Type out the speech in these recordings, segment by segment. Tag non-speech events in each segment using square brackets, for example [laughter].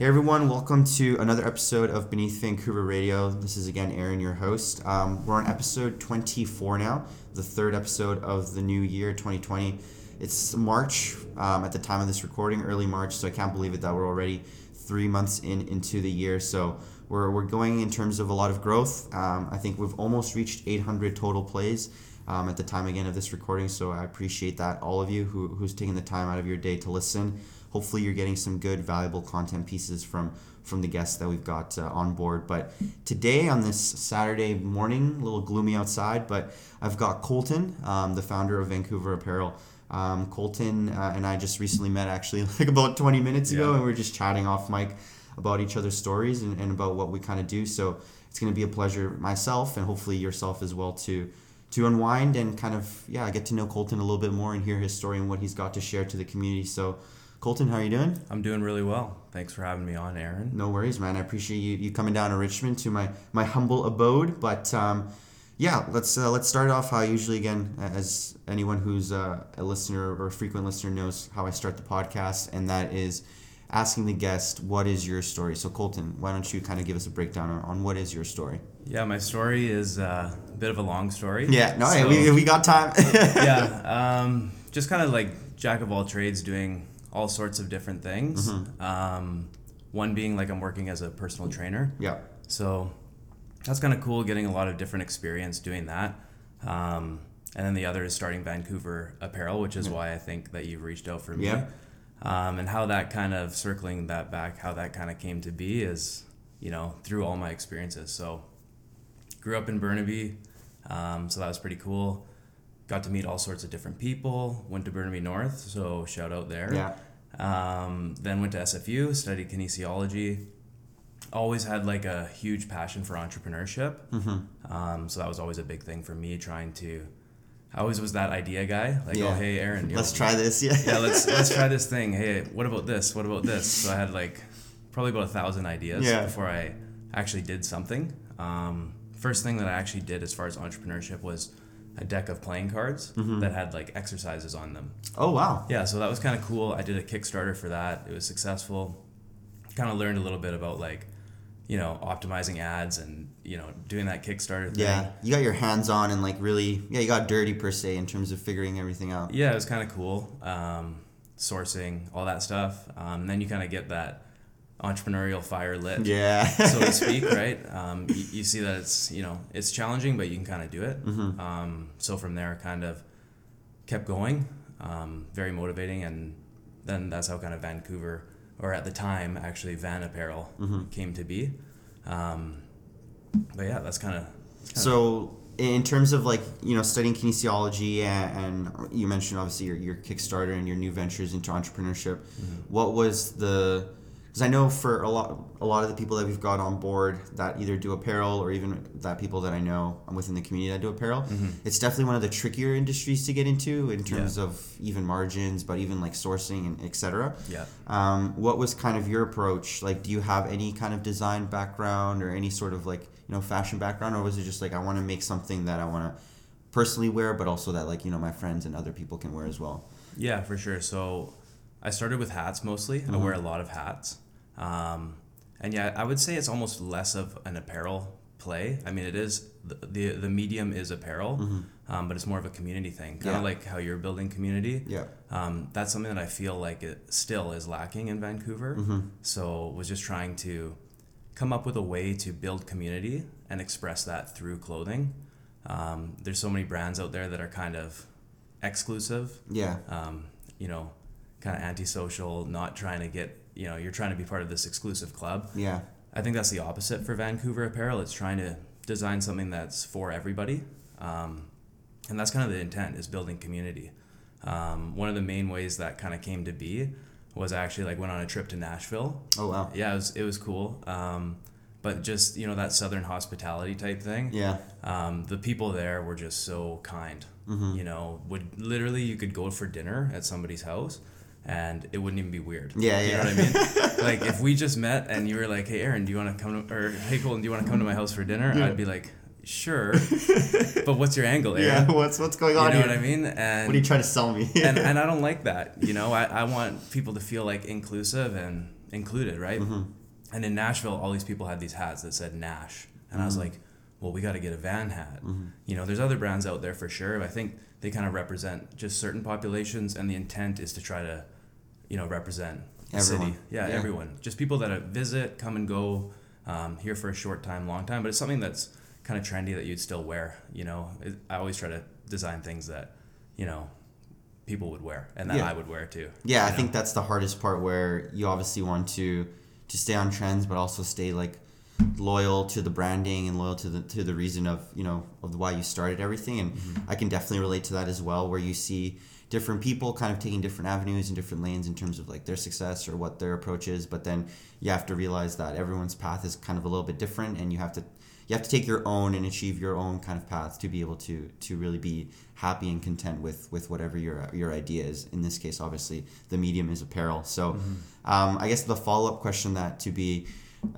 Hey everyone, welcome to another episode of Beneath Vancouver Radio. This is again Aaron, your host. Um, we're on episode 24 now, the third episode of the new year 2020. It's March um, at the time of this recording, early March, so I can't believe it that we're already three months in into the year. So we're, we're going in terms of a lot of growth. Um, I think we've almost reached 800 total plays. Um, at the time again of this recording, so I appreciate that all of you who, who's taking the time out of your day to listen hopefully you're getting some good valuable content pieces from from the guests that we've got uh, on board. But today on this saturday morning a little gloomy outside but i've got colton um, the founder of vancouver apparel. Um, colton uh, and i just recently met actually [laughs] like about 20 minutes ago Yeah. and we are just chatting off mic about each other's stories and, and about what we kind of do. So it's going to be a pleasure myself and hopefully yourself as well to to unwind and kind of yeah get to know colton a little bit more and hear his story and what he's got to share to the community. So Colton, how are you doing? I'm doing really well. Thanks for having me on, Aaron. No worries, man. I appreciate you, you coming down to Richmond to my, my humble abode. But um, yeah, let's uh, let's start off how I usually again, as anyone who's uh, a listener or a frequent listener knows how I start the podcast, and that is asking the guest, "What is your story?" So Colton, why don't you kind of give us a breakdown on, on what is your story? Yeah, my story is uh, a bit of a long story. Yeah, no, hey, we, we got time. [laughs] yeah, um, just kind of like jack of all trades, doing all sorts of different things. Mm-hmm. Um, one being like I'm working as a personal trainer, yeah, so that's kind of cool, getting a lot of different experience doing that. Um, and then the other is starting Vancouver Apparel, which is why I think that you've reached out for me. Yeah. Um, and how that kind of circling that back, how that kind of came to be is, you know, through all my experiences. So, grew up in Burnaby, um, so that was pretty cool. Got to meet all sorts of different people. Went to Burnaby North, so shout out there. yeah, Um, then went to SFU, studied kinesiology. Always had like a huge passion for entrepreneurship. mm-hmm. Um, so that was always a big thing for me, trying to. I always was that idea guy, like, Yeah. oh hey Aaron, let's know, try this. [laughs] Yeah, yeah, let's let's try this thing. Hey, what about this? What about this? So I had like probably about a thousand ideas Yeah. before I actually did something. Um, first thing that I actually did as far as entrepreneurship was a deck of playing cards Mm-hmm. that had like exercises on them. Oh wow. Yeah, so that was kind of cool. I did a Kickstarter for that. It was successful. Kind of learned a little bit about like, you know, optimizing ads and you know doing that Kickstarter thing. Yeah, you got your hands on and like really, yeah, you got dirty per se in terms of figuring everything out. Yeah, it was kind of cool. Um, sourcing, all that stuff. Um, and then you kind of get that entrepreneurial fire lit. Yeah. so to speak, [laughs] right? Um, you, you see that it's you know it's challenging, but you can kind of do it. Mm-hmm. Um, so from there, kind of kept going, um, very motivating, and then that's how kind of Vancouver, or at the time actually Van Apparel, Mm-hmm. came to be. Um, but yeah, that's kind of So, in terms of like you know studying kinesiology and, and you mentioned obviously your, your Kickstarter and your new ventures into entrepreneurship, what was the? Because I know for a lot a lot of the people that we've got on board that either do apparel or even that people that I know within the community that do apparel, it's definitely one of the trickier industries to get into in terms of even margins, but even like sourcing and etc. yeah. Um, what was kind of your approach? Like, do you have any kind of design background or any sort of like you know fashion background, or was it just like I want to make something that I want to personally wear, but also that like you know my friends and other people can wear as well? Yeah, for sure. So I started with hats mostly. I wear a lot of hats. Um, and yeah, I would say it's almost less of an apparel play. I mean, it is the the, the medium is apparel, um, but it's more of a community thing. Kind Yeah. of like how you're building community. Yeah. Um, that's something that I feel like it still is lacking in Vancouver. So was just trying to come up with a way to build community and express that through clothing. Um, there's so many brands out there that are kind of exclusive Yeah. um, you know, kind of antisocial, not trying to get, you know, you're trying to be part of this exclusive club. Yeah. I think that's the opposite for Vancouver Apparel. It's trying to design something that's for everybody. Um, and that's kind of the intent is building community. Um, one of the main ways that kind of came to be was I actually like went on a trip to Nashville. Oh wow. Yeah, it was, it was cool. Um, but just, you know, that Southern hospitality type thing Yeah. um, the people there were just so kind. Mm-hmm. You know, would literally you could go for dinner at somebody's house, and it wouldn't even be weird. Yeah, You yeah. know what I mean? [laughs] like if we just met and you were like, "Hey, Aaron, do you want to come to?" or "Hey, Colton, do you want to come to my house for dinner?" Yeah. I'd be like, "Sure," [laughs] but what's your angle, Aaron? Yeah. What's what's going on? Here? You know here? what I mean? And What are you trying to sell me? [laughs] and, and I don't like that. You know, I, I want people to feel like inclusive and included, right? Mm-hmm. And in Nashville, all these people had these hats that said Nash, and I was Mm-hmm. like, well, we got to get a Van hat. You know, there's other brands out there for sure. I think they kind of represent just certain populations, and the intent is to try to, you know, represent the Everyone. city. Yeah, Yeah. everyone. Just people that visit, come and go, um, here for a short time, long time. But it's something that's kind of trendy that you'd still wear. You know, it, I always try to design things that, you know, people would wear and that Yeah. I would wear too. Yeah, I know? think that's the hardest part where you obviously want to to stay on trends, but also stay like loyal to the branding and loyal to the to the reason of you know of why you started everything. And I can definitely relate to that as well, where you see different people kind of taking different avenues and different lanes in terms of like their success or what their approach is. But then you have to realize that everyone's path is kind of a little bit different, and you have to you have to take your own and achieve your own kind of path to be able to to really be happy and content with with whatever your your idea is. In this case, obviously, the medium is apparel. So, um, I guess the follow up question that to be.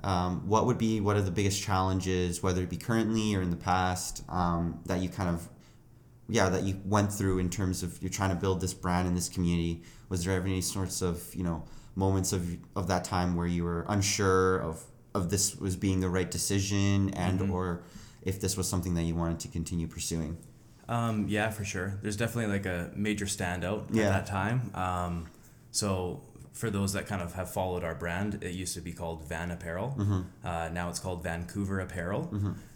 Um, what would be what are the biggest challenges, whether it be currently or in the past, um, that you kind of, yeah, that you went through in terms of you're trying to build this brand in this community? Was there ever any sorts of you know moments of of that time where you were unsure of of this was being the right decision and or if this was something that you wanted to continue pursuing? Um, yeah, for sure. There's definitely like a major standout Yeah. at that time. Um, so for those that kind of have followed our brand, it used to be called Van Apparel. Mm-hmm. Uh, now it's called Vancouver Apparel.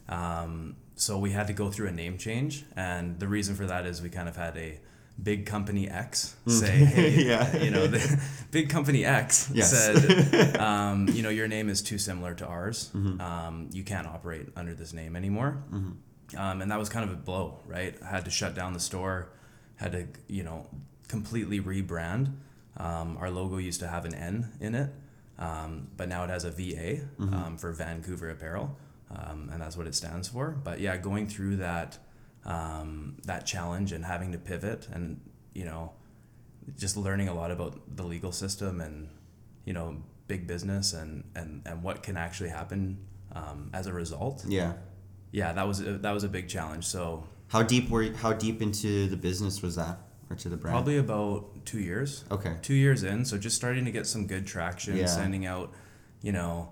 Um, so we had to go through a name change, and the reason for that is we kind of had a big company X say, [laughs] hey, Mm. Yeah. you know, the [laughs] big company X Yes. said, [laughs] um, you know, your name is too similar to ours. Mm-hmm. Um, you can't operate under this name anymore. Um, and that was kind of a blow, right? I had to shut down the store, had to, you know, completely rebrand. Um, our logo used to have an N in it, um, but now it has a VA um, for Vancouver Apparel, um, and that's what it stands for. But yeah, going through that um, that challenge and having to pivot, and you know, just learning a lot about the legal system and you know, big business and and and what can actually happen um, as a result Yeah. yeah, that was a, that was a big challenge. So How deep were you, how deep into the business was that or to the brand? probably about two years. Okay. Two years in, so just starting to get some good traction, Yeah. sending out, you know,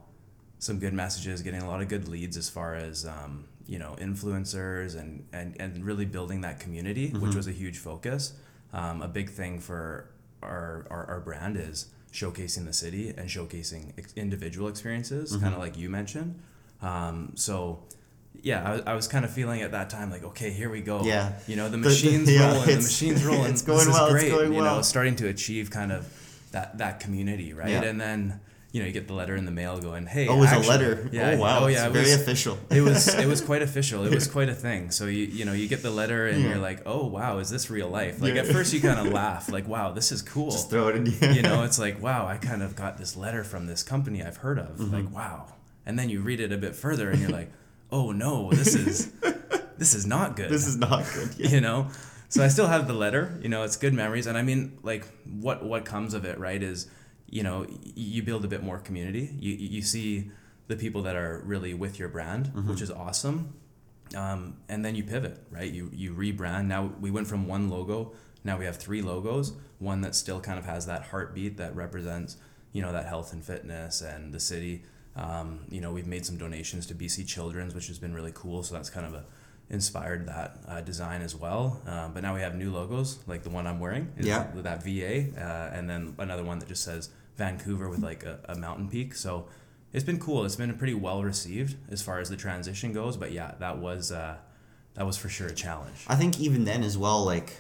some good messages, getting a lot of good leads as far as um, you know influencers and and and really building that community, Mm-hmm. which was a huge focus. Um, a big thing for our, our our brand is showcasing the city and showcasing ex- individual experiences, Mm-hmm. kind of like you mentioned. Um, so. Yeah, I, was- I was kind of feeling at that time like, okay, here we go. Yeah. you know, the machine's yeah, rolling, the machine's [laughs] rolling. it's going this is well, it's great, going you know, well. starting to achieve kind of that that community, right? Yeah. And then you know you get the letter in the mail going, hey, Oh, it was actually- a letter. Yeah, oh wow. oh yeah, it's it very official. it was it was [laughs] quite official. It was quite a thing. So you you know you get the letter and Yeah. you're like, oh wow, is this real life? Like Yeah. at first you kind of [laughs] laugh, like wow, this is cool. Just throw it in. you know, it's like wow, I kind of got this letter from this company I've heard of. Mm-hmm. Like wow, and then you read it a bit further and you're like, oh no, this is [laughs] this is not good. This is not good. [laughs] Yeah. you know? So i still have the letter you know it's good memories and i mean like what what comes of it right is you know you build a bit more community. You you see the people that are really with your brand which is awesome. Um, and then you pivot right? You you rebrand. Now we went from one logo now we have three logos one that still kind of has that heartbeat that represents you know that health and fitness and the city um, you know we've made some donations to bc children's which has been really cool so that's kind of a inspired that uh, design as well. Um, but now we have new logos like the one i'm wearing is Yeah. with that va uh, and then another one that just says vancouver with like a, a mountain peak. So it's been cool. It's been pretty well received as far as the transition goes but yeah that was uh, that was for sure a challenge. I think even then as well, like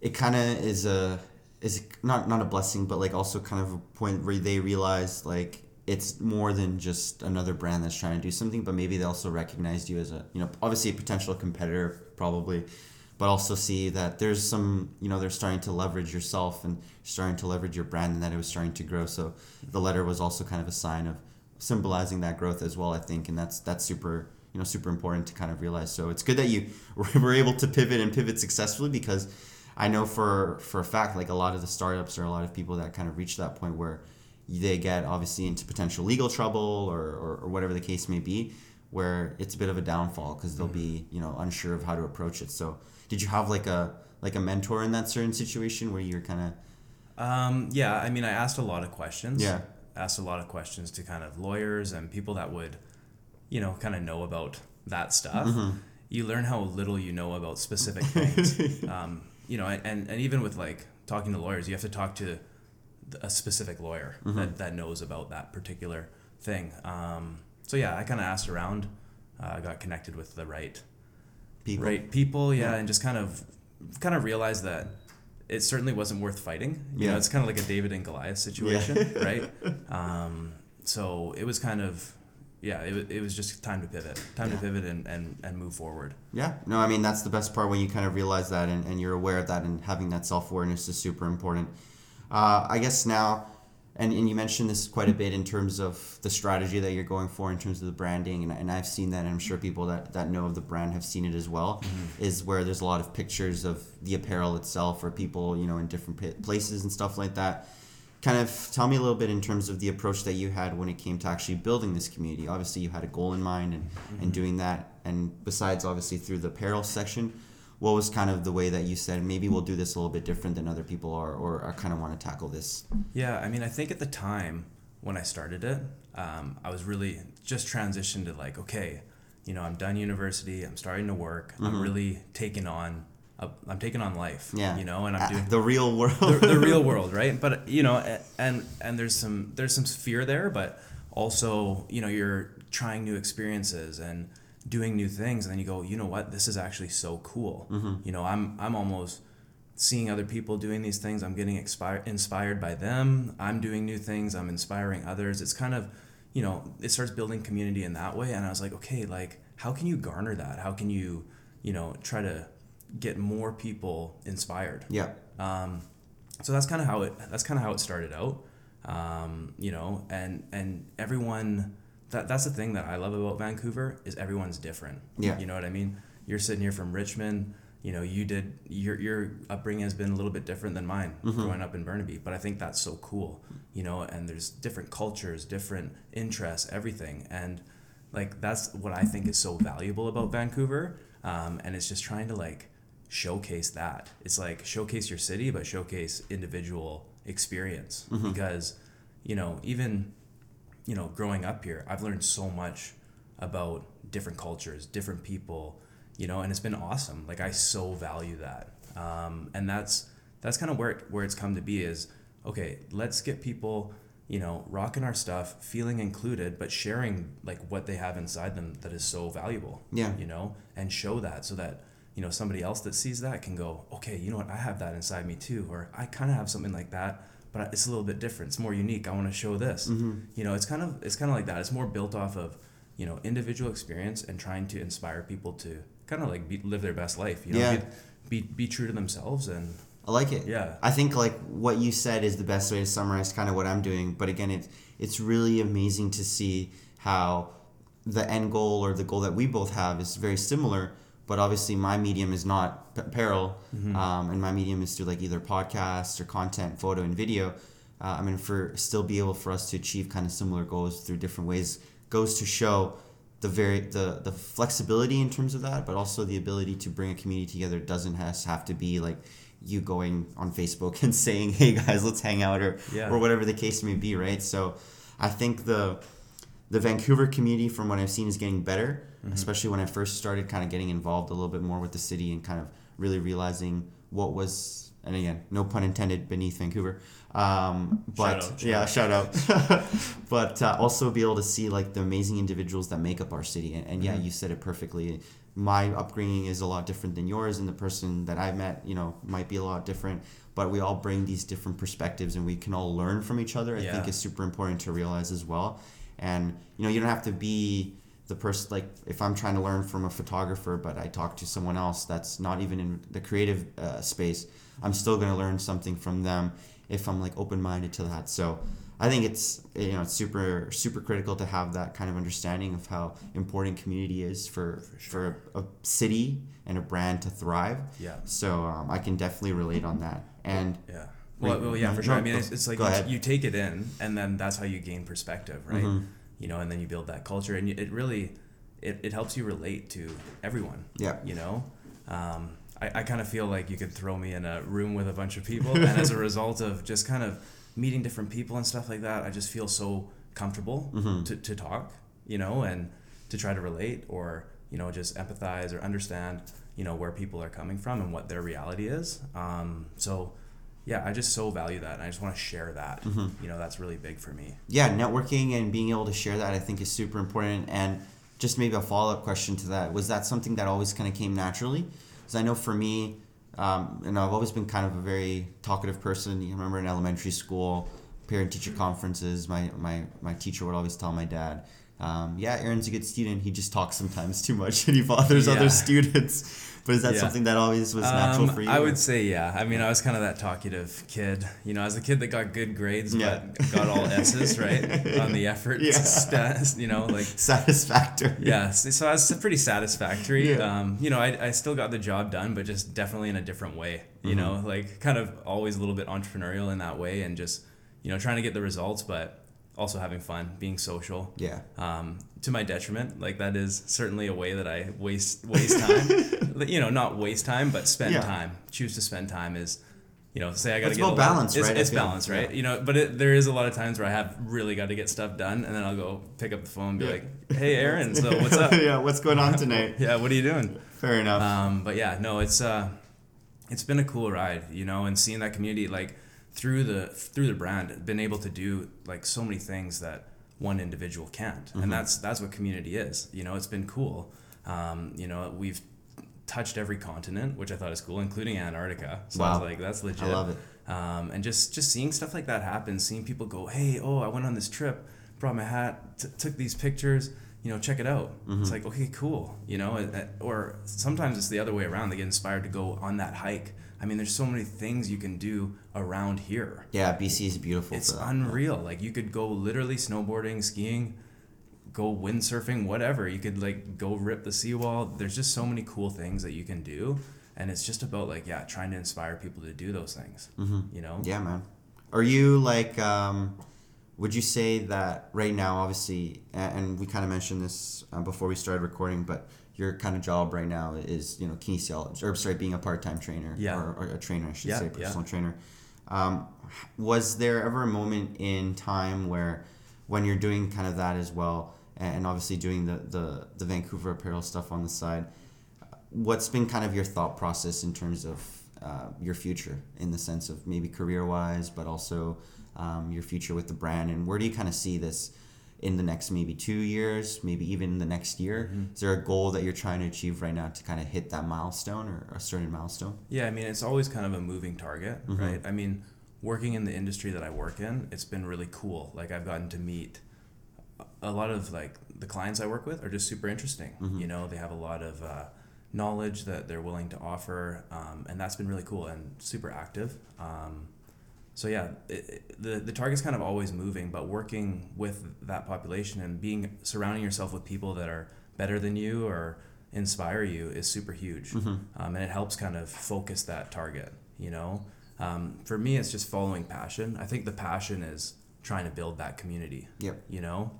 it kind of is a is not not a blessing, but like also kind of a point where they realize like it's more than just another brand that's trying to do something, but maybe they also recognized you as a you know obviously a potential competitor probably, but also see that there's some you know they're starting to leverage yourself and starting to leverage your brand and that it was starting to grow. So the letter was also kind of a sign of symbolizing that growth as well. I think, and that's that's super you know super important to kind of realize. So it's good that you [laughs] were able to pivot and pivot successfully because I know for for a fact like a lot of the startups or a lot of people that kind of reach that point where they get obviously into potential legal trouble or, or, or whatever the case may be where it's a bit of a downfall because they'll be you know unsure of how to approach it so did you have like a like a mentor in that certain situation where you're kind of Um, yeah, I mean, I asked a lot of questions. Yeah. asked a lot of questions to kind of lawyers and people that would, you know, kind of know about that stuff. Mm-hmm. You learn how little you know about specific things. [laughs] um, you know, and, and even with like talking to lawyers, you have to talk to a specific lawyer Mm-hmm. that, that knows about that particular thing. Um, so yeah, I kind of asked around. Uh, I got connected with the right People. right people, yeah, Yeah. and just kind of kind of realized that it certainly wasn't worth fighting. You know, Yeah. it's kind of like a David and Goliath situation, [laughs] right? [laughs] Um, so it was kind of yeah, it, it was just time to pivot, time to pivot and, and, and move forward. Yeah, no, I mean that's the best part when you kind of realize that and, and you're aware of that and having that self awareness is super important. Uh, I guess now, and, and you mentioned this quite a bit in terms of the strategy that you're going for in terms of the branding, and, and I've seen that, and I'm sure people that, that know of the brand have seen it as well, is where there's a lot of pictures of the apparel itself or people, you know, in different places and stuff like that. Kind of tell me a little bit in terms of the approach that you had when it came to actually building this community. Obviously, you had a goal in mind and, and doing that, and besides, obviously, through the apparel section, what was kind of the way that you said maybe we'll do this a little bit different than other people are, or, or kind of want to tackle this? Yeah, I mean, I think at the time when I started it, um, I was really just transitioned to like, okay, you know, I'm done university, I'm starting to work, I'm really taking on, a, I'm taking on life, Mm-hmm. Yeah, you know, and I'm Uh, doing the real world. the, the real [laughs] world, right? But you know, and and there's some there's some fear there, but also you know you're trying new experiences and doing new things, and then you go, you know what, this is actually so cool. You know, I'm I'm almost seeing other people doing these things. I'm getting expi- inspired by them. I'm doing new things. I'm inspiring others. It's kind of you know it starts building community in that way, and I was like, okay, like how can you garner that? How can you you know try to get more people inspired yeah, um, so that's kind of how it that's kind of how it started out um, you know and and everyone that that's the thing that I love about Vancouver is everyone's different. Yeah. you know what I mean? You're sitting here from Richmond you know you did your your upbringing has been a little bit different than mine growing up in Burnaby but I think that's so cool you know and there's different cultures different interests everything. And like that's what I think is so valuable about Vancouver um, and it's just trying to like showcase that. It's like showcase your city but showcase individual experience. Because you know even you know growing up here I've learned so much about different cultures different people you know and it's been awesome. Like I so value that. Um, and that's that's kind of where it, where it's come to be is okay let's get people you know rocking our stuff feeling included but sharing like what they have inside them that is so valuable Yeah. you know and show that so that you know somebody else that sees that can go okay you know what? I have that inside me too or i kind of have something like that but it's a little bit different it's more unique i want to show this mm-hmm. you know it's kind of it's kind of like that it's more built off of you know individual experience and trying to inspire people to kind of like be, live their best life you know Yeah. be, be be true to themselves and I like it. Yeah. I think like what you said is the best way to summarize kind of what I'm doing. But again, it's it's really amazing to see how the end goal or the goal that we both have is very similar. But obviously, my medium is not apparel, um, and my medium is through like either podcasts or content, photo and video. Uh, I mean, for still be able for us to achieve kind of similar goals through different ways goes to show the very the the flexibility in terms of that, but also the ability to bring a community together doesn't has have to be like you going on Facebook [laughs] and saying, "Hey guys, let's hang out," or Yeah. or whatever the case may be, right? So, I think the the Vancouver community, from what I've seen, is getting better. Especially when I first started, kind of getting involved a little bit more with the city and kind of really realizing what was, and again, no pun intended, beneath Vancouver. Um, but out, shout yeah, out. shout out. [laughs] [laughs] but uh, also be able to see like the amazing individuals that make up our city. And, and yeah, you said it perfectly. My upbringing is a lot different than yours, and the person that I met, you know, might be a lot different. But we all bring these different perspectives, and we can all learn from each other. I think is super important to realize as well. And you know, you don't have to be the person like if I'm trying to learn from a photographer, but I talk to someone else that's not even in the creative uh, space, I'm still going to learn something from them if I'm like open minded to that. So I think it's you know it's super super critical to have that kind of understanding of how important community is for for, a city and a brand to thrive. Yeah. So um, I can definitely relate on that. And Yeah. Well, well yeah, for sure. I mean, it's, it's like you, you take it in, and then that's how you gain perspective, right? Mm-hmm. You know, and then you build that culture, and it really, it, it helps you relate to everyone. Yeah. You know, um, I, I kind of feel like you could throw me in a room with a bunch of people, and as a [laughs] result of just kind of meeting different people and stuff like that, I just feel so comfortable Mm-hmm. to, to talk, you know, and to try to relate or, you know, just empathize or understand, you know, where people are coming from and what their reality is. Um, so, yeah, I just so value that. And I just want to share that. Mm-hmm. You know, that's really big for me. yeah, networking and being able to share that I think is super important. And just maybe a follow up question to that was that something that always kind of came naturally? Because I know for me, um, and I've always been kind of a very talkative person. You remember in elementary school, parent teacher conferences, my, my, my teacher would always tell my dad, um, yeah, Aaron's a good student. He just talks sometimes too much [laughs] and he bothers Yeah. other students. But is that Yeah. something that always was natural Um, for you? I would say yeah. I mean, I was kind of that talkative kid. You know, as a kid that got good grades Yeah. but got all S's right [laughs] on the effort Yeah. You know, like [laughs] satisfactory. yeah. So, so I was pretty satisfactory. Yeah. Um, you know, I, I still got the job done, but just definitely in a different way. You Mm-hmm. know, like kind of always a little bit entrepreneurial in that way, and just you know trying to get the results, but also having fun, being social. Yeah. Um, to my detriment, like that is certainly a way that I waste waste time. [laughs] you know, not waste time, but spend Yeah. time. Choose to spend time is, you know, say I got to get about balance, it's, right? It's feel. balance, right? Yeah. You know, but it, there is a lot of times where I have really got to get stuff done, and then I'll go pick up the phone and be Yeah. like, "Hey, Aaron, so [laughs] what's up? yeah, what's going on tonight? [laughs] yeah, what are you doing?" Fair enough. Um, but yeah, no, it's uh, it's been a cool ride, you know, and seeing that community like through the through the brand, been able to do like so many things that one individual can't, and that's that's what community is. You know, it's been cool. Um, you know, we've touched every continent, which I thought is cool, including Antarctica. So I Wow. was like, that's legit. I love it. Um, and just just seeing stuff like that happen, seeing people go, hey, oh, I went on this trip, brought my hat, t- took these pictures. You know, check it out. Mm-hmm. It's like, okay, cool. You know, or sometimes it's the other way around. They get inspired to go on that hike. I mean, there's so many things you can do around here. Yeah, BC is beautiful. It's unreal. Like you could go literally snowboarding, skiing, go windsurfing, whatever. You could like go rip the seawall. There's just so many cool things that you can do, and it's just about like yeah, trying to inspire people to do those things. Mm-hmm. You know. Yeah, man. Are you like? Um, would you say that right now, obviously, and we kind of mentioned this uh, before we started recording, but your kind of job right now is you know kinesiology, or sorry, being a part-time trainer, Yeah. or, or a trainer, I should Yeah, say, yeah. personal trainer. Um, was there ever a moment in time where, when you're doing kind of that as well, and obviously doing the the, the Vancouver apparel stuff on the side, what's been kind of your thought process in terms of uh, your future in the sense of maybe career wise but also um, your future with the brand? And where do you kind of see this in the next maybe two years maybe even in the next year is there a goal that you're trying to achieve right now to kind of hit that milestone or a certain milestone Yeah, I mean, it's always kind of a moving target, Mm-hmm. right? I mean, working in the industry that I work in, it's been really cool. Like I've gotten to meet a lot of like the clients I work with are just super interesting. Mm-hmm. You know, they have a lot of uh, knowledge that they're willing to offer, um, and that's been really cool and super active. Um, so yeah, it, the the target's kind of always moving, but working with that population and being surrounding yourself with people that are better than you or inspire you is super huge, um, and it helps kind of focus that target. You know, um, for me, it's just following passion. I think the passion is trying to build that community. Yep. You know,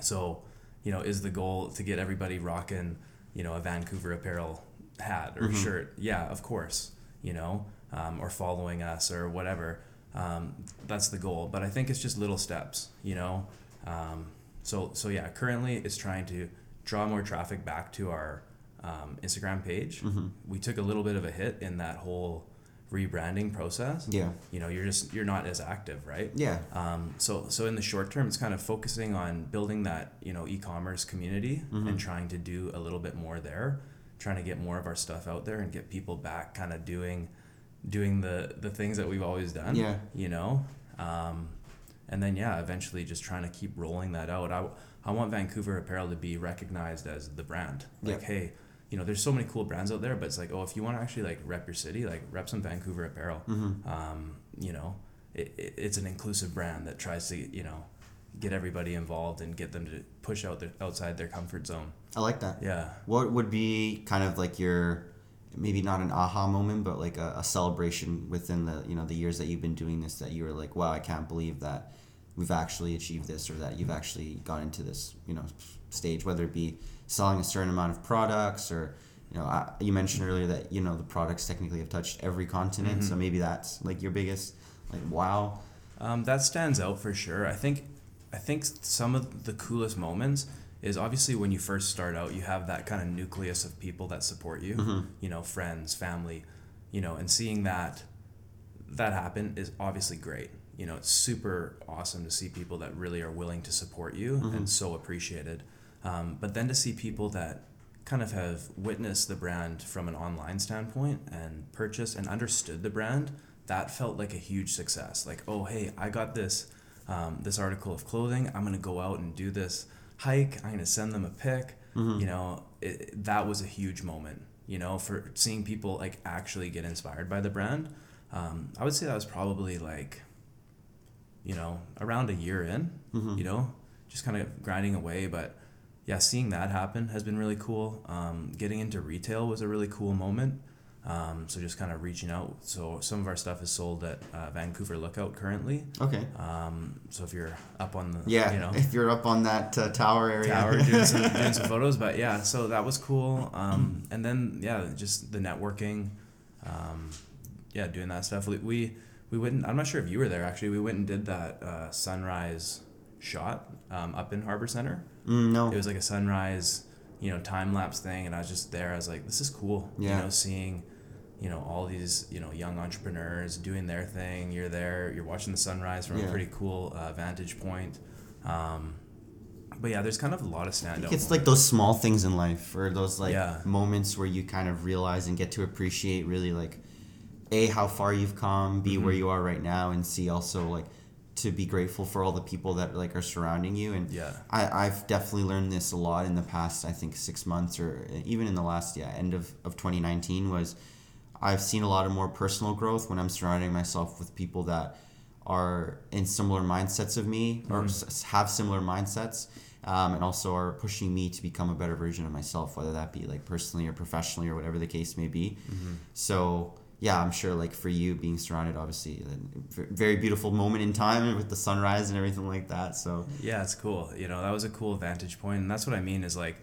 so you know, is the goal to get everybody rocking, you know, a Vancouver apparel hat or shirt? Yeah, of course. You know, um, or following us or whatever. Um, that's the goal. But I think it's just little steps. You know, um, so so yeah. Currently, it's trying to draw more traffic back to our um, Instagram page. We took a little bit of a hit in that whole rebranding process. yeah You know, you're just you're not as active, right? yeah Um, so so in the short term, it's kind of focusing on building that you know e-commerce community Mm-hmm. and trying to do a little bit more there, trying to get more of our stuff out there and get people back kind of doing doing the the things that we've always done. Yeah. You know, um, and then yeah, eventually just trying to keep rolling that out. I I want Vancouver Apparel to be recognized as the brand. Like Yeah. hey. You know, there's so many cool brands out there, but it's like, oh, if you want to actually like rep your city, like rep some Vancouver apparel. Mm-hmm. Um, you know, it, it, it's an inclusive brand that tries to you know get everybody involved and get them to push out their outside their comfort zone. i like that Yeah. what would be kind of like your maybe not an aha moment but like a, a celebration within the you know the years that you've been doing this that you were like wow i can't believe that we've actually achieved this or that you've actually got into this you know stage whether it be selling a certain amount of products or you know I, you mentioned earlier that you know the products technically have touched every continent so maybe that's like your biggest like wow Um, that stands out for sure. I think, I think some of the coolest moments is obviously when you first start out, you have that kind of nucleus of people that support you. Mm-hmm. You know, friends, family, you know, and seeing that that happen is obviously great. You know, it's super awesome to see people that really are willing to support you Mm-hmm. and so appreciated. Um, but then to see people that kind of have witnessed the brand from an online standpoint and purchased and understood the brand, that felt like a huge success. Like, oh, hey, I got this um, this article of clothing. I'm gonna go out and do this hike. I'm gonna send them a pic. You know, it, that was a huge moment. You know, for seeing people like actually get inspired by the brand. Um, I would say that was probably like, you know, around a year in. You know, just kind of grinding away, but yeah, seeing that happen has been really cool. Um, getting into retail was a really cool moment. Um, so just kind of reaching out. So some of our stuff is sold at uh, Vancouver Lookout currently. Okay. Um, so if you're up on the Yeah, you know if you're up on that uh, tower area. tower doing some [laughs] doing some photos, but yeah, so that was cool. Um, and then yeah, just the networking, um, yeah, doing that stuff. We, we we went. And, I'm not sure if you were there actually. We went and did that uh, sunrise shot um, up in Harbor Center. Mm, no. It was like a sunrise, you know, time lapse thing, and I was just there. I was like, this is cool. Yeah. You know, seeing, you know, all these you know young entrepreneurs doing their thing. You're there. You're watching the sunrise from Yeah. a pretty cool uh, vantage point. Um, but yeah, there's kind of a lot of standout. It's like those small things in life, or those like Yeah. moments where you kind of realize and get to appreciate really like, a how far you've come, b Mm-hmm. where you are right now, and c also like to be grateful for all the people that like are surrounding you. And Yeah. I I've definitely learned this a lot in the past. I think six months or even in the last yeah end of of 2019 was. I've seen a lot of more personal growth when I'm surrounding myself with people that are in similar mindsets of me or s- have similar mindsets um, and also are pushing me to become a better version of myself whether that be like personally or professionally or whatever the case may be. So yeah i'm sure like for you being surrounded obviously very beautiful moment in time [laughs] with the sunrise and everything like that so. Yeah, it's cool. You know, that was a cool vantage point, and that's what I mean is like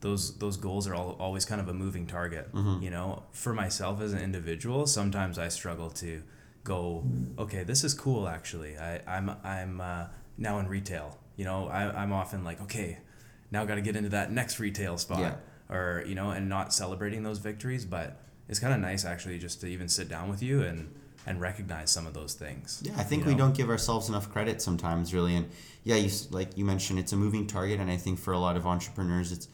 those those goals are all, always kind of a moving target. Mm-hmm. You know, for myself as an individual, sometimes I struggle to go, okay, this is cool actually. I I'm I'm uh, now in retail. You know, I I'm often like, okay, now got to get into that next retail spot, Yeah. or you know, and not celebrating those victories, but it's kind of nice actually just to even sit down with you and and recognize some of those things. Yeah, I think you we don't give ourselves enough credit sometimes, really. And yeah, you like you mentioned, it's a moving target, and I think for a lot of entrepreneurs, it's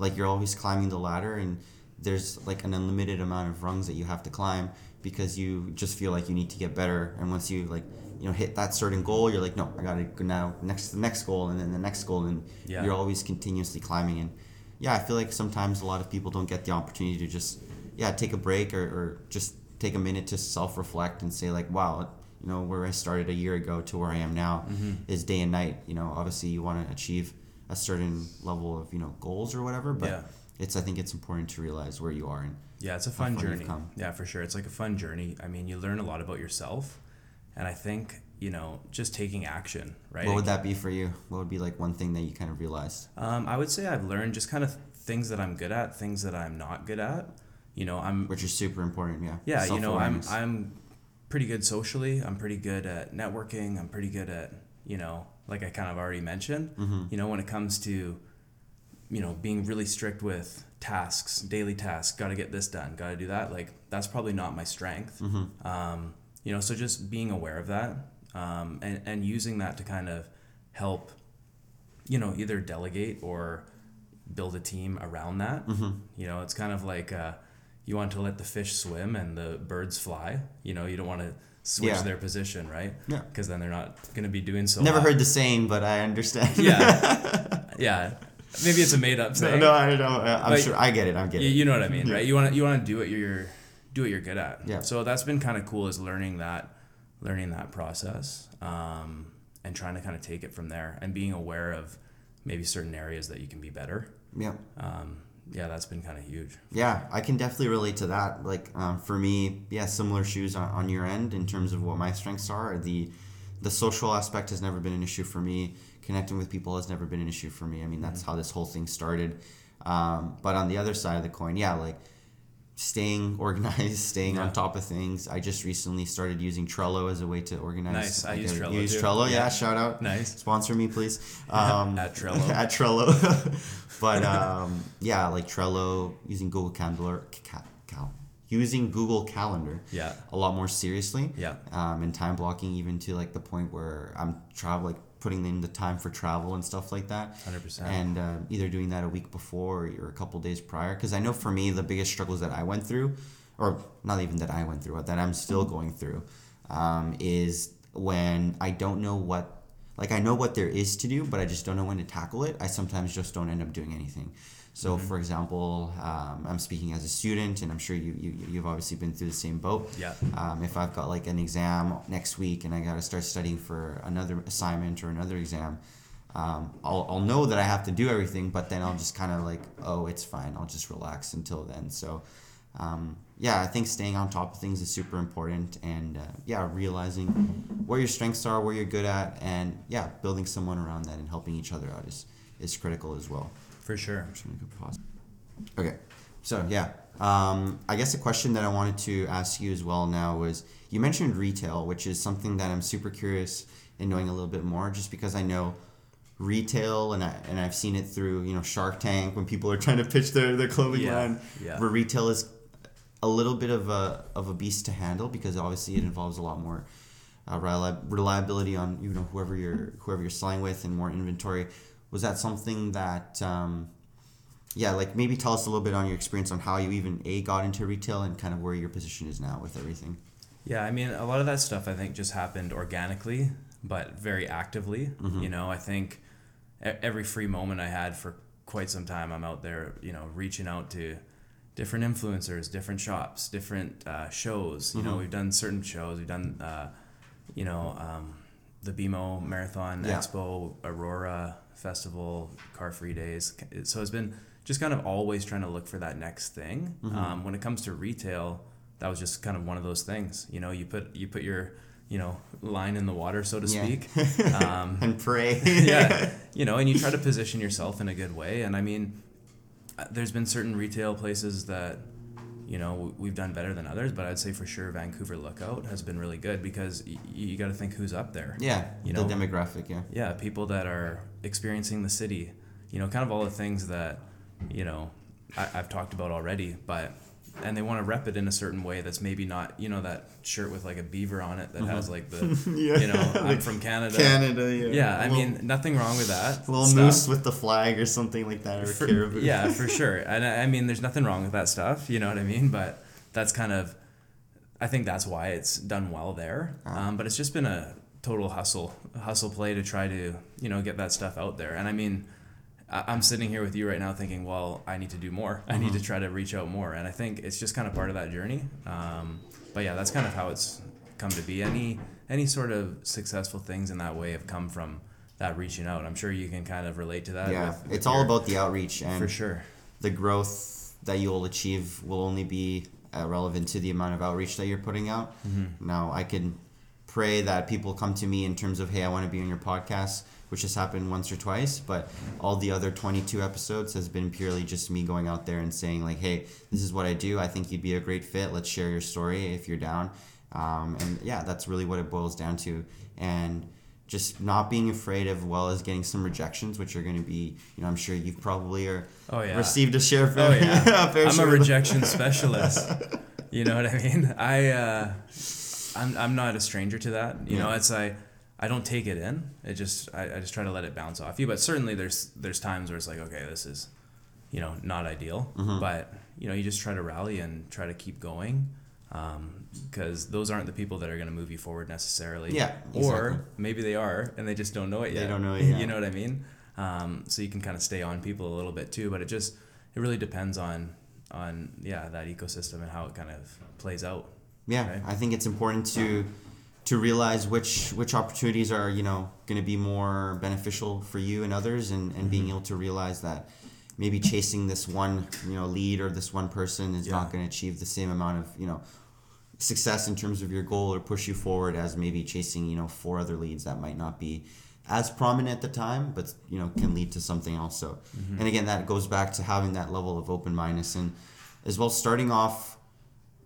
like you're always climbing the ladder, and there's like an unlimited amount of rungs that you have to climb because you just feel like you need to get better. And once you like you know hit that certain goal, you're like, no, I gotta go now next to the next goal, and then the next goal, and Yeah. you're always continuously climbing. And yeah, I feel like sometimes a lot of people don't get the opportunity to just yeah take a break or, or just take a minute to self-reflect and say like wow you know where i started a year ago to where i am now Mm-hmm. is day and night you know obviously you want to achieve a certain level of you know goals or whatever but Yeah. it's i think it's important to realize where you are and Yeah, it's a fun journey. come. Yeah, for sure. It's like a fun journey. I mean, you learn a lot about yourself, and I think you know just taking action, right? what would that be for you what would be like one thing that you kind of realized Um, I would say I've learned just kind of things that I'm good at, things that I'm not good at. You know, I'm which is super important yeah yeah, you know, I'm I'm pretty good socially. I'm pretty good at networking. I'm pretty good at you know, like I kind of already mentioned. Mm-hmm. You know, when it comes to you know being really strict with tasks, daily tasks, got to get this done, got to do that. Like that's probably not my strength. Mm-hmm. Um, you know, so just being aware of that um, and and using that to kind of help, you know, either delegate or build a team around that. Mm-hmm. You know, it's kind of like uh, you want to let the fish swim and the birds fly. You know, you don't want to switch Yeah. their position, right? Yeah. Because then they're not going to be doing so. never heard the saying but i understand Yeah, [laughs] yeah. Maybe it's a made up no, no i don't know i'm But- sure i get it i'm getting You, it you know what I mean, Yeah. right? You want to you want to do what you're do what you're good at. Yeah. So that's been kind of cool is learning that learning that process um, and trying to kind of take it from there and being aware of maybe certain areas that you can be better. yeah Um, yeah, that's been kind of huge. Yeah, I can definitely relate to that. Like um, for me, yeah, similar shoes on, on your end in terms of what my strengths are. The the social aspect has never been an issue for me. Connecting with people has never been an issue for me. I mean, that's how this whole thing started. Um, but on the other side of the coin, yeah, like staying [laughs] organized, staying Yeah. on top of things. I just recently started using Trello as a way to organize. Nice. I use uh, Trello you use too. Trello, yeah. Yeah. Shout out. Nice. Sponsor me, please. [laughs] Um, [laughs] At Trello. at Trello. but um, yeah, like Trello using Google Calendar, ca- cal- using Google Calendar Yeah. a lot more seriously. Yeah. Um, and time blocking even to like the point where I'm traveling. like putting in the time for travel and stuff like that. 100%. And uh, either doing that a week before or, or a couple days prior. Because I know for me the biggest struggles that I went through, or not even that I went through, but that I'm still going through, um, is when I don't know what. Like I know what there is to do, but I just don't know when to tackle it. I sometimes just don't end up doing anything. So, Mm-hmm. for example, um, I'm speaking as a student, and I'm sure you, you you've obviously been through the same boat. Yeah. Um, if I've got like an exam next week and I got to start studying for another assignment or another exam, um, I'll, I'll know that I have to do everything, but then I'll just kind of like, oh, it's fine. I'll just relax until then. So, um, yeah, I think staying on top of things is super important. And uh, yeah, realizing where your strengths are, where you're good at, and yeah, building someone around that and helping each other out is, is critical as well. For sure. Okay, so yeah, um, I guess a question that I wanted to ask you as well now was you mentioned retail, which is something that I'm super curious in knowing a little bit more, just because I know retail and I, and I've seen it through you know Shark Tank when people are trying to pitch their, their clothing Yeah, line, yeah. where retail is a little bit of a of a beast to handle because obviously it involves a lot more uh, reliability on you know whoever you're whoever you're selling with and more inventory. Was that something that um, yeah, like maybe tell us a little bit on your experience on how you even a got into retail and kind of where your position is now with everything. Yeah, I mean, a lot of that stuff I think just happened organically, but very actively. Mm-hmm. You know, I think every free moment I had for quite some time, I'm out there, you know, reaching out to different influencers, different shops, different uh, shows. You know, Mhm. we've done certain shows. We've done, uh, you know, um, the BMO Marathon Yeah. Expo, Aurora Festival, Car Free Days. So it's been just kind of always trying to look for that next thing. Mhm. Um, when it comes to retail, that was just kind of one of those things. You know, you put you put your you know line in the water, so to Yeah. speak. [laughs] Um, and pray. [laughs] yeah, [laughs] you know, and you try to position yourself in a good way. And I mean, uh, there's been certain retail places that, you know, we've done better than others, but I'd say for sure Vancouver Lookout has been really good because y- you got to think who's up there. yeah, You the know? demographic. Yeah. Yeah, people that are experiencing the city, you know, kind of all the things that, you know, I, I've talked about already, but and they want to rep it in a certain way that's maybe not, you know, that shirt with like a beaver on it that has like the, [laughs] yeah. you know, I'm from Canada. Canada. Yeah. Yeah, I little- mean, nothing wrong with that. little stuff. moose with the flag or something like that, or For- caribou. yeah, [laughs] for sure. And I I mean, there's nothing wrong with that stuff. You know what I mean? But that's kind of, I think that's why it's done well there. Ah. Um, but it's just been a total hustle, hustle play to try to, you know, get that stuff out there. And I mean, I'm sitting here with you right now thinking, well, I need to do more. I Mm-hmm. need to try to reach out more. And I think it's just kind of part of that journey. Um, but yeah, that's kind of how it's come to be. Any any sort of successful things in that way have come from that reaching out. I'm sure you can kind of relate to that. yeah. with- with it's all about the outreach and for sure. the growth that you'll achieve will only be uh, relevant to the amount of outreach that you're putting out. Mm-hmm. Now, I can pray that people come to me in terms of, hey, I want to be on your podcast, which has happened once or twice, but all the other 22 episodes has been purely just me going out there and saying, like, hey, this is what I do. I think you'd be a great fit. Let's share your story if you're down. Um, and yeah, that's really what it boils down to. And just not being afraid of, well as getting some rejections, which are going to be, you know, I'm sure you've probably are Oh yeah. received a share. Oh yeah. [laughs] I'm a rejection [laughs] specialist. You know what I mean? I uh, I'm I'm not a stranger to that. You know, it's I I don't take it in. It just I, I just try to let it bounce off you. But certainly there's there's times where it's like, okay, this is, you know, not ideal. Mm-hmm. But you know, you just try to rally and try to keep going. because those aren't the people that are going to move you forward necessarily. Yeah, Or maybe they are, and they just don't know it yet. They don't know [laughs] it yet. you know what I mean? Um, so you can kind of stay on people a little bit too, but it just it really depends on on yeah that ecosystem and how it kind of plays out. Yeah, Right. I think it's important to to realize which which opportunities are you know going to be more beneficial for you and others, and and being mm-hmm. able to realize that maybe chasing this one you know lead or this one person is not going to achieve the same amount of you know success in terms of your goal or push you forward as maybe chasing you know four other leads that might not be as prominent at the time but you know can lead to something else. So mm-hmm. and again that goes back to having that level of open mindedness and as well starting off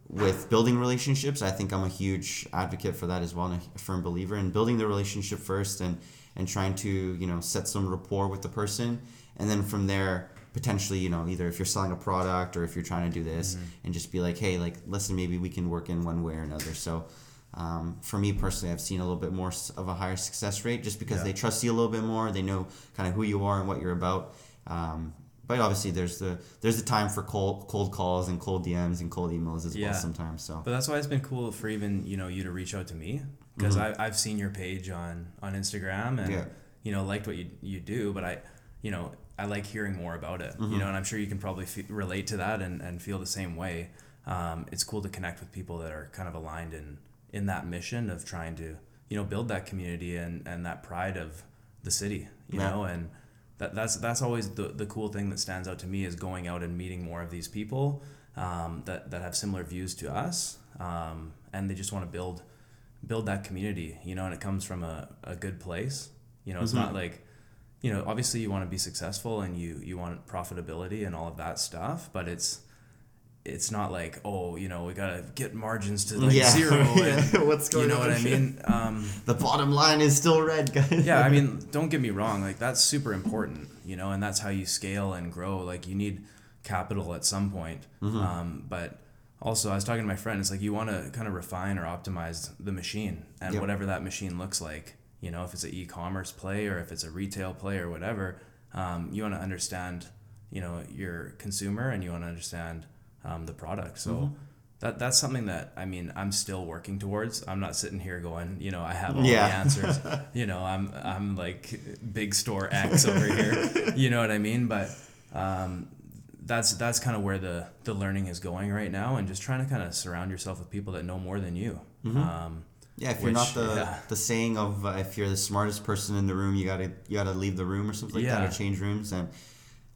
with building relationships. I think I'm a huge advocate for that as well, and a firm believer in building the relationship first and and trying to you know set some rapport with the person, and then from there potentially you know either if you're selling a product or if you're trying to do this Mm-hmm. and just be like hey like listen maybe we can work in one way or another so um, for me personally i've seen a little bit more of a higher success rate just because Yeah. they trust you a little bit more they know kind of who you are and what you're about um, but obviously there's the there's the time for cold cold calls and cold dms and cold emails as Yeah. well sometimes so But that's why it's been cool for even you know you to reach out to me because Mhm. I I've seen your page on on Instagram and Yeah. you know liked what you you do, but I you know I like hearing more about it. Mhm. You know, and I'm sure you can probably fe relate to that and and feel the same way. Um, it's cool to connect with people that are kind of aligned in in that mission of trying to you know build that community and and that pride of the city. You Yeah. know, and that, that's that's always the, the cool thing that stands out to me is going out and meeting more of these people um, that, that have similar views to us um, and they just want to build build that community you know and it comes from a, a good place you know it's Mhm. not like you know obviously you want to be successful and you you want profitability and all of that stuff but it's it's not like oh you know we gotta get margins to like Yeah. zero [laughs] and [laughs] what's going on. you know on what i mean um, the bottom line is still red guys yeah, I [laughs] mean, don't get me wrong. Like that's super important, you know, and that's how you scale and grow. Like you need capital at some point. Mm-hmm. Um, but also, I was talking to my friend. It's like you want to kind of refine or optimize the machine and Yep. whatever that machine looks like. You know, if it's an e-commerce play or if it's a retail play or whatever, um, you want to understand, you know, your consumer and you want to understand um, the product. So. Mm-hmm. That, that's something that I mean I'm still working towards. I'm not sitting here going, you know, I have all Yeah. the answers. [laughs] you know, I'm I'm like big store X over here. [laughs] You know what I mean? But um, that's that's kind of where the the learning is going right now, and just trying to kind of surround yourself with people that know more than you. Um, Yeah, if you're not the yeah. the saying of uh, if you're the smartest person in the room, you gotta you gotta leave the room or something like that, Yeah. or change rooms. And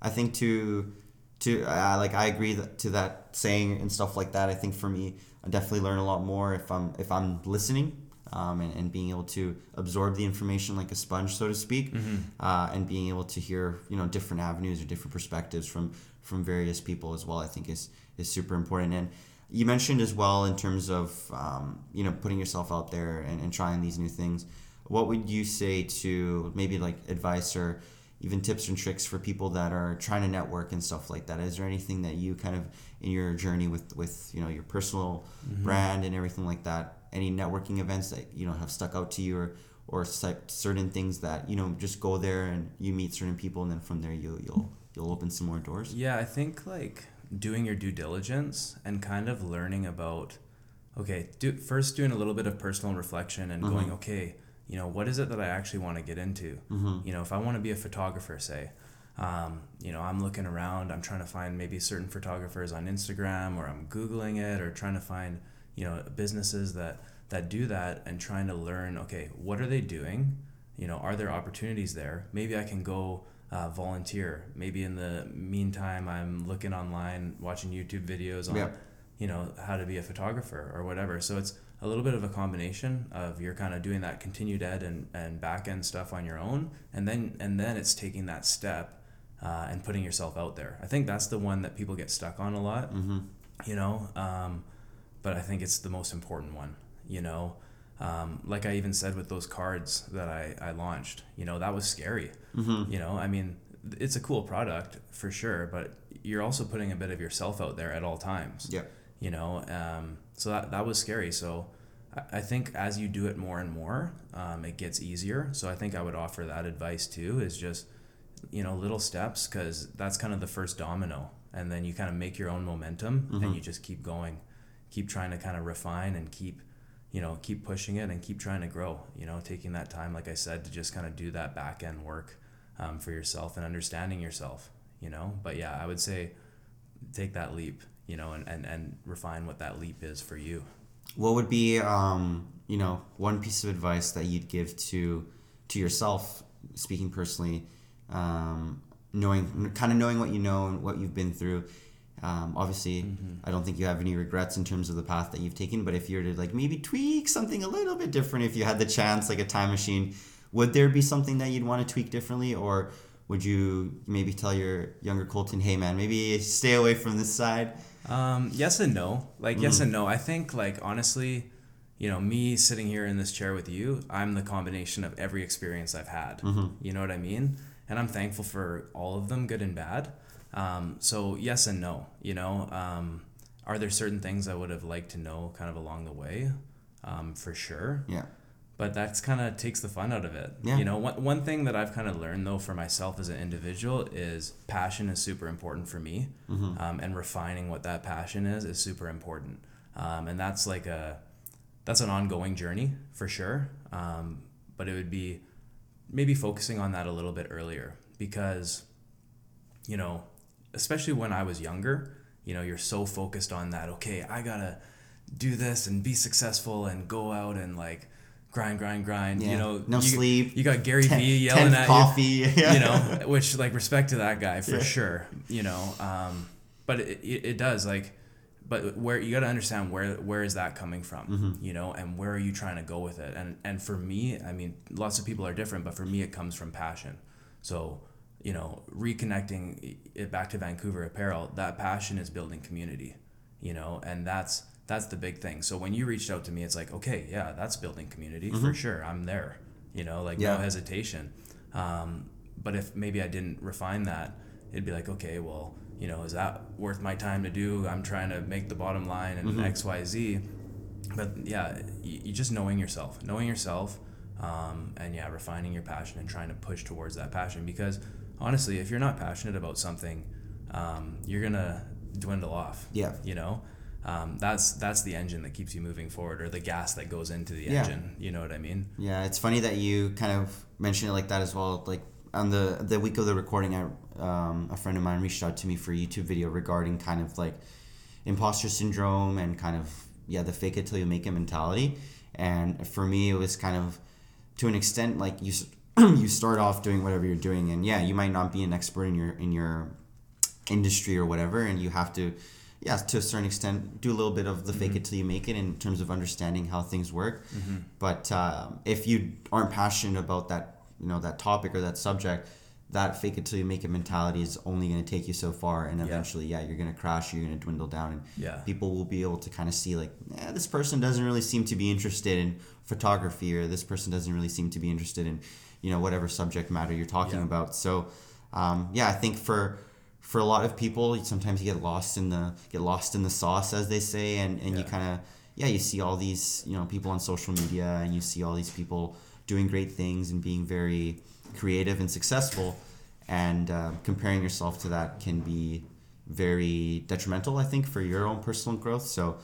I think to to uh, like I agree that, to that saying and stuff like that. I think for me, I definitely learn a lot more if I'm if I'm listening. Um, and, and being able to absorb the information like a sponge, so to speak, uh, and being able to hear you know different avenues or different perspectives from from various people as well, I think is is super important. And you mentioned as well in terms of um, you know putting yourself out there and, and trying these new things what would you say to maybe like advice or even tips and tricks for people that are trying to network and stuff like that. Is there anything that you kind of in your journey with with you know your personal mm-hmm. brand and everything like that any networking events that you know have stuck out to you or or certain things that you know just go there and you meet certain people and then from there you you'll you'll open some more doors? Yeah, I think like doing your due diligence and kind of learning about okay, do first doing a little bit of personal reflection and mm-hmm. going, okay, you know, what is it that I actually want to get into? You know, if I want to be a photographer, say, um, you know, I'm looking around, I'm trying to find maybe certain photographers on Instagram or I'm Googling it or trying to find, you know, businesses that that do that and trying to learn, okay, what are they doing? You know, are there opportunities there? Maybe I can go uh, volunteer. Maybe in the meantime, I'm looking online, watching YouTube videos on, Yeah. you know, how to be a photographer or whatever. So it's a little bit of a combination of you're kind of doing that continued ed and, and back end stuff on your own, and then and then it's taking that step uh, and putting yourself out there. I think that's the one that people get stuck on a lot. mm-hmm. You know, um, but I think it's the most important one. You know, um, like I even said with those cards that I, I launched, you know, that was scary. Mm-hmm. You know, I mean, it's a cool product for sure, but you're also putting a bit of yourself out there at all times. yeah You know, um, so that, that was scary. So I, I think as you do it more and more, um, it gets easier. So I think I would offer that advice too is just, you know, little steps because that's kind of the first domino. And then you kind of make your own momentum Mhm. and you just keep going, keep trying to kind of refine and keep, you know, keep pushing it and keep trying to grow, you know, taking that time, like I said, to just kind of do that back end work um, for yourself and understanding yourself, you know. But yeah, I would say take that leap, you know, and, and, and refine what that leap is for you. what would be um, you know one piece of advice that you'd give to to yourself speaking personally um, knowing kind of knowing what you know and what you've been through? Um, obviously i don't think you have any regrets in terms of the path that you've taken but if you were to like maybe tweak something a little bit different if you had the chance like a time machine would there be something that you'd want to tweak differently? Or would you maybe tell your younger colton hey man maybe stay away from this side Um, yes and no. Like yes and no. I think like honestly, you know, me sitting here in this chair with you, I'm the combination of every experience I've had. You know what I mean? And I'm thankful for all of them, good and bad. Um, so yes and no. You know, um, are there certain things I would have liked to know kind of along the way? Um, for sure Yeah. But that's kind of takes the fun out of it. Yeah. You know, one, one thing that I've kind of learned though for myself as an individual is passion is super important for me, Mm-hmm. um, and refining what that passion is is super important. Um, and that's like a that's an ongoing journey for sure. Um, but it would be maybe focusing on that a little bit earlier because, you know, especially when I was younger, you know, you're so focused on that. Okay, I gotta do this and be successful and go out and like grind, grind, grind. Yeah. You know, No you, sleep. You got Gary Ten- Vee yelling at coffee. you. Yeah. [laughs] You know, which like respect to that guy for Yeah. sure. You know, um, but it, it, it does like. But where you got to understand where where is that coming from, Mm-hmm. you know, and where are you trying to go with it? And and for me, I mean, lots of people are different, but for me, it comes from passion. So, you know, reconnecting it back to Vancouver Apparel, that passion is building community, you know, and that's that's the big thing. So when you reached out to me, it's like, okay, yeah, that's building community for sure. I'm there, you know, like Mm-hmm. Yeah. no hesitation. Um, but if maybe I didn't refine that, it'd be like, okay, well, you know, is that worth my time to do? I'm trying to make the bottom line and Mm-hmm. X, Y, Z. But yeah, you, you just knowing yourself, knowing yourself, um, and yeah, refining your passion and trying to push towards that passion. Because honestly, if you're not passionate about something, um, you're gonna dwindle off. Yeah. You know, um, that's that's the engine that keeps you moving forward, or the gas that goes into the Yeah. engine. You know what I mean? Yeah, it's funny that you kind of mentioned it like that as well. Like on the the week of the recording, I um, a friend of mine reached out to me for a YouTube video regarding kind of like imposter syndrome and kind of yeah the fake it till you make it mentality. And for me, it was kind of to an extent like you [clears throat] you start off doing whatever you're doing, and yeah, you might not be an expert in your in your industry or whatever, and you have to, yeah, to a certain extent, do a little bit of the fake it till you make it in terms of understanding how things work. But um, if you aren't passionate about that, you know, that topic or that subject, that fake it till you make it mentality is only going to take you so far, and eventually, yeah, you're going to crash, you're going to dwindle down, and Yeah. people will be able to kind of see like, eh, this person doesn't really seem to be interested in photography, or this person doesn't really seem to be interested in, you know, whatever subject matter you're talking Yeah. about. So, um, yeah, I think for for a lot of people, sometimes you get lost in the get lost in the sauce, as they say, and and you kind of yeah, you see all these you know people on social media, and you see all these people doing great things and being very creative and successful, and uh, comparing yourself to that can be very detrimental, I think, for your own personal growth. So,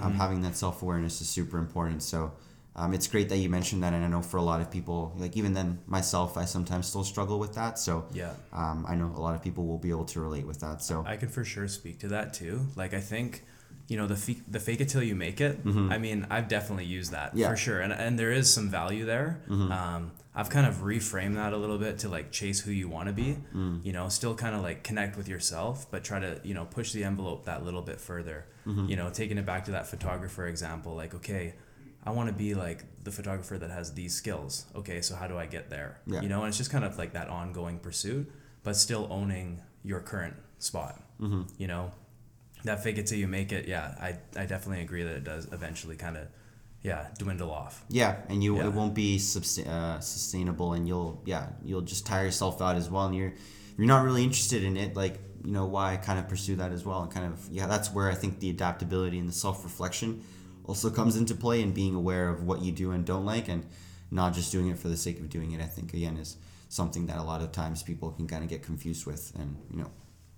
um, having that self awareness is super important. So. Um, it's great that you mentioned that, and I know for a lot of people, like even then myself, I sometimes still struggle with that. So Yeah. um, I know a lot of people will be able to relate with that. So I can for sure speak to that too. Like I think, you know, the fe- the fake it till you make it. I mean, I've definitely used that Mm-hmm. Yeah. Mm-hmm. for sure, and and there is some value there. Um, I've kind of reframed that a little bit to like chase who you want to be. Mm. You know, still kind of like connect with yourself, but try to you know push the envelope that little bit further. Mm-hmm. You know, taking it back to that photographer example, like okay. I want to be like the photographer that has these skills. Okay, so how do I get there? Yeah. You know, and it's just kind of like that ongoing pursuit, but still owning your current spot. Mm-hmm. You know, that fake it till you make it. Yeah, I, I definitely agree that it does eventually kind of, yeah, dwindle off. yeah, and you Yeah. it won't be substa- uh, sustainable, and you'll yeah you'll just tire yourself out as well, and you're you're not really interested in it. Like you know why kind of pursue that as well, and kind of yeah that's where I think the adaptability and the self reflection also comes into play, and being aware of what you do and don't like, and not just doing it for the sake of doing it. I think again is something that a lot of times people can kind of get confused with, and you know.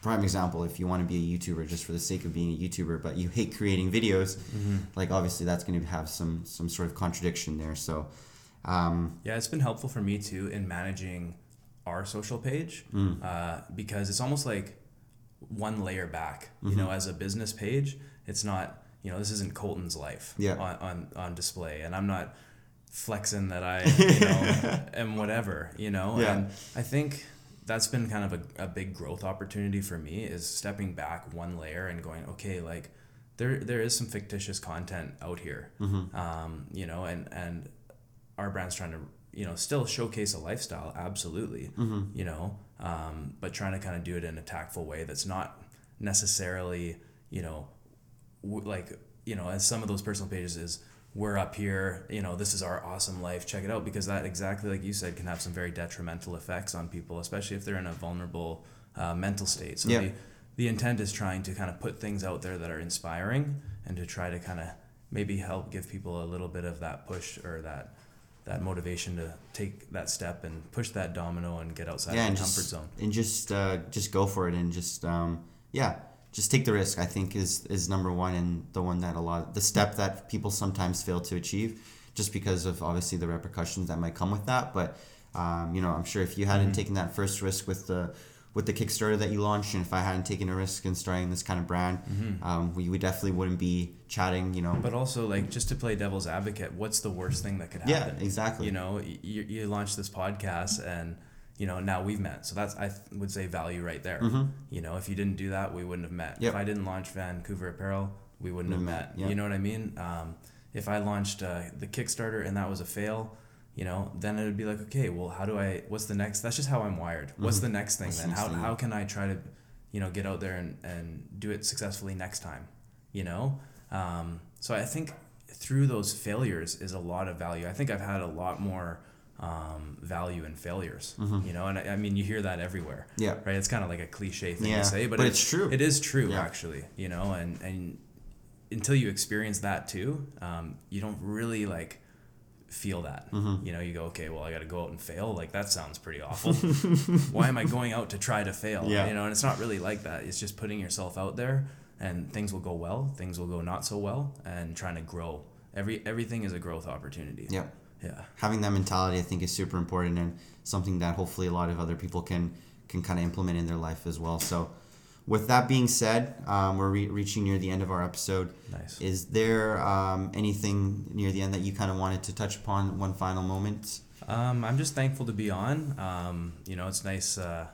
Prime example, if you want to be a YouTuber just for the sake of being a YouTuber, but you hate creating videos, like obviously that's going to have some some sort of contradiction there. So, um, Yeah, it's been helpful for me too in managing our social page Mm. uh, because it's almost like one layer back. You Mm-hmm. know, as a business page, it's not. You know, this isn't Colton's life Yeah. on, on on display, and I'm not flexing that I [laughs] you know am whatever. You know, Yeah. and I think that's been kind of a, a big growth opportunity for me is stepping back one layer and going okay like there there is some fictitious content out here um, you know and and our brand's trying to you know still showcase a lifestyle absolutely you know um, but trying to kind of do it in a tactful way that's not necessarily you know, w- like you know, as some of those personal pages is we're up here, you know, this is our awesome life, check it out because that exactly like you said can have some very detrimental effects on people, especially if they're in a vulnerable uh, mental state. So Yeah. the the intent is trying to kind of put things out there that are inspiring and to try to kind of maybe help give people a little bit of that push or that that motivation to take that step and push that domino and get outside yeah, of and the comfort just zone. and just uh, just go for it and just um, yeah, just take the risk. I think is is number one and the one that a lot of, the step that people sometimes fail to achieve, just because of obviously the repercussions that might come with that. But um, you know, I'm sure if you hadn't taken that first risk with the with the Kickstarter that you launched, and if I hadn't taken a risk in starting this kind of brand, um, we, we definitely wouldn't be chatting. You know, But also, like, just to play devil's advocate, what's the worst thing that could happen? yeah, happen? exactly. You know, you, you launch this podcast and, you know, now we've met. So that's, I th- would say, value right there. You know, if you didn't do that, we wouldn't have met. Mm-hmm. Yep. If I didn't launch Vancouver Apparel, we wouldn't have met. have met, yep. You know what I mean? Um, if I launched uh, the Kickstarter and that was a fail, you know, then it would be like, okay, well, how do I, what's the next, that's just how I'm wired. What's the next thing Mm-hmm. Then? How, how can I try to, you know, get out there and, and do it successfully next time? You know? Um, so I think through those failures is a lot of value. I think I've had a lot more um, value in failures, you know, and I, I mean, you hear that everywhere, Mm-hmm. Yeah. right? It's kind of like a cliche thing Yeah, to say, but, but it- it's true. It is true, Yeah. actually, you know, and, and until you experience that too, um, you don't really like feel that. Mm-hmm. You know, you go, okay, well, I got to go out and fail. Like that sounds pretty awful. [laughs] Why am I going out to try to fail? Yeah. You know, and it's not really like that. It's just putting yourself out there, and things will go well, things will go not so well, and trying to grow. Every everything is a growth opportunity. yeah. Yeah. having that mentality I think is super important and something that hopefully a lot of other people can can kind of implement in their life as well. So with that being said, um, we're re- reaching near the end of our episode. Nice. Is there um, anything near the end that you kind of wanted to touch upon? One final moment. Um, I'm just thankful to be on. Um, you know, it's nice uh,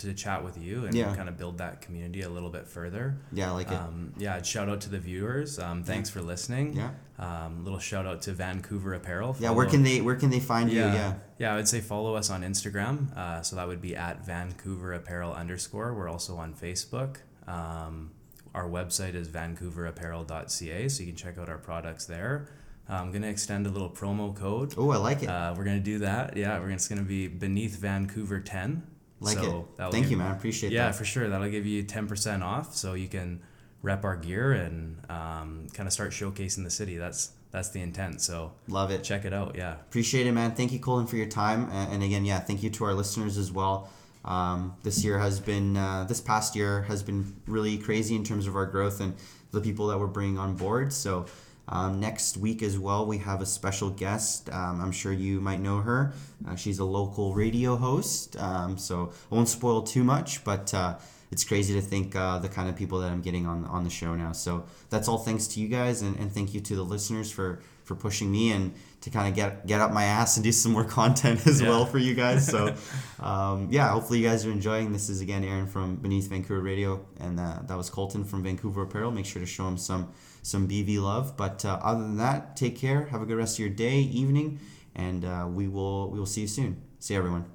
to chat with you and Yeah. kind of build that community a little bit further. Yeah, I like it. Um, yeah, shout out to the viewers. Um, thanks for listening. Yeah. Um, little shout out to Vancouver Apparel. yeah, where can they where can they find you? Yeah. Yeah, I would say follow us on Instagram. Uh, so that would be at Vancouver Apparel underscore. We're also on Facebook. Um, our website is vancouverapparel.ca, so you can check out our products there. Uh, I'm going to extend a little promo code. Oh, I like it. Uh, we're going to do that. Yeah, we're gonna, it's going to be beneath Vancouver 10. Like so it. Thank you, man. I appreciate Yeah, that. for sure. That'll give you 10% off so you can rep our gear and um, kind of start showcasing the city. That's that's the intent. So Love it. check it out. Yeah. Appreciate it, man. Thank you, Colin, for your time. And, and again, yeah, thank you to our listeners as well. Um, this year has been, uh, this past year has been really crazy in terms of our growth and the people that we're bringing on board. So um, next week as well, we have a special guest. Um, I'm sure you might know her. Uh, she's a local radio host. Um, so I won't spoil too much, but uh, it's crazy to think uh, the kind of people that I'm getting on on the show now. So that's all thanks to you guys, and, and thank you to the listeners for for pushing me and to kind of get get up my ass and do some more [laughs] content as Yeah. well for you guys. So [laughs] um, yeah, hopefully you guys are enjoying. This is again Aaron from Beneath Vancouver Radio, and uh, that was Colton from Vancouver Apparel. Make sure to show him some some BV love. But uh, other than that, take care. Have a good rest of your day, evening, and uh, we will we will see you soon. See everyone.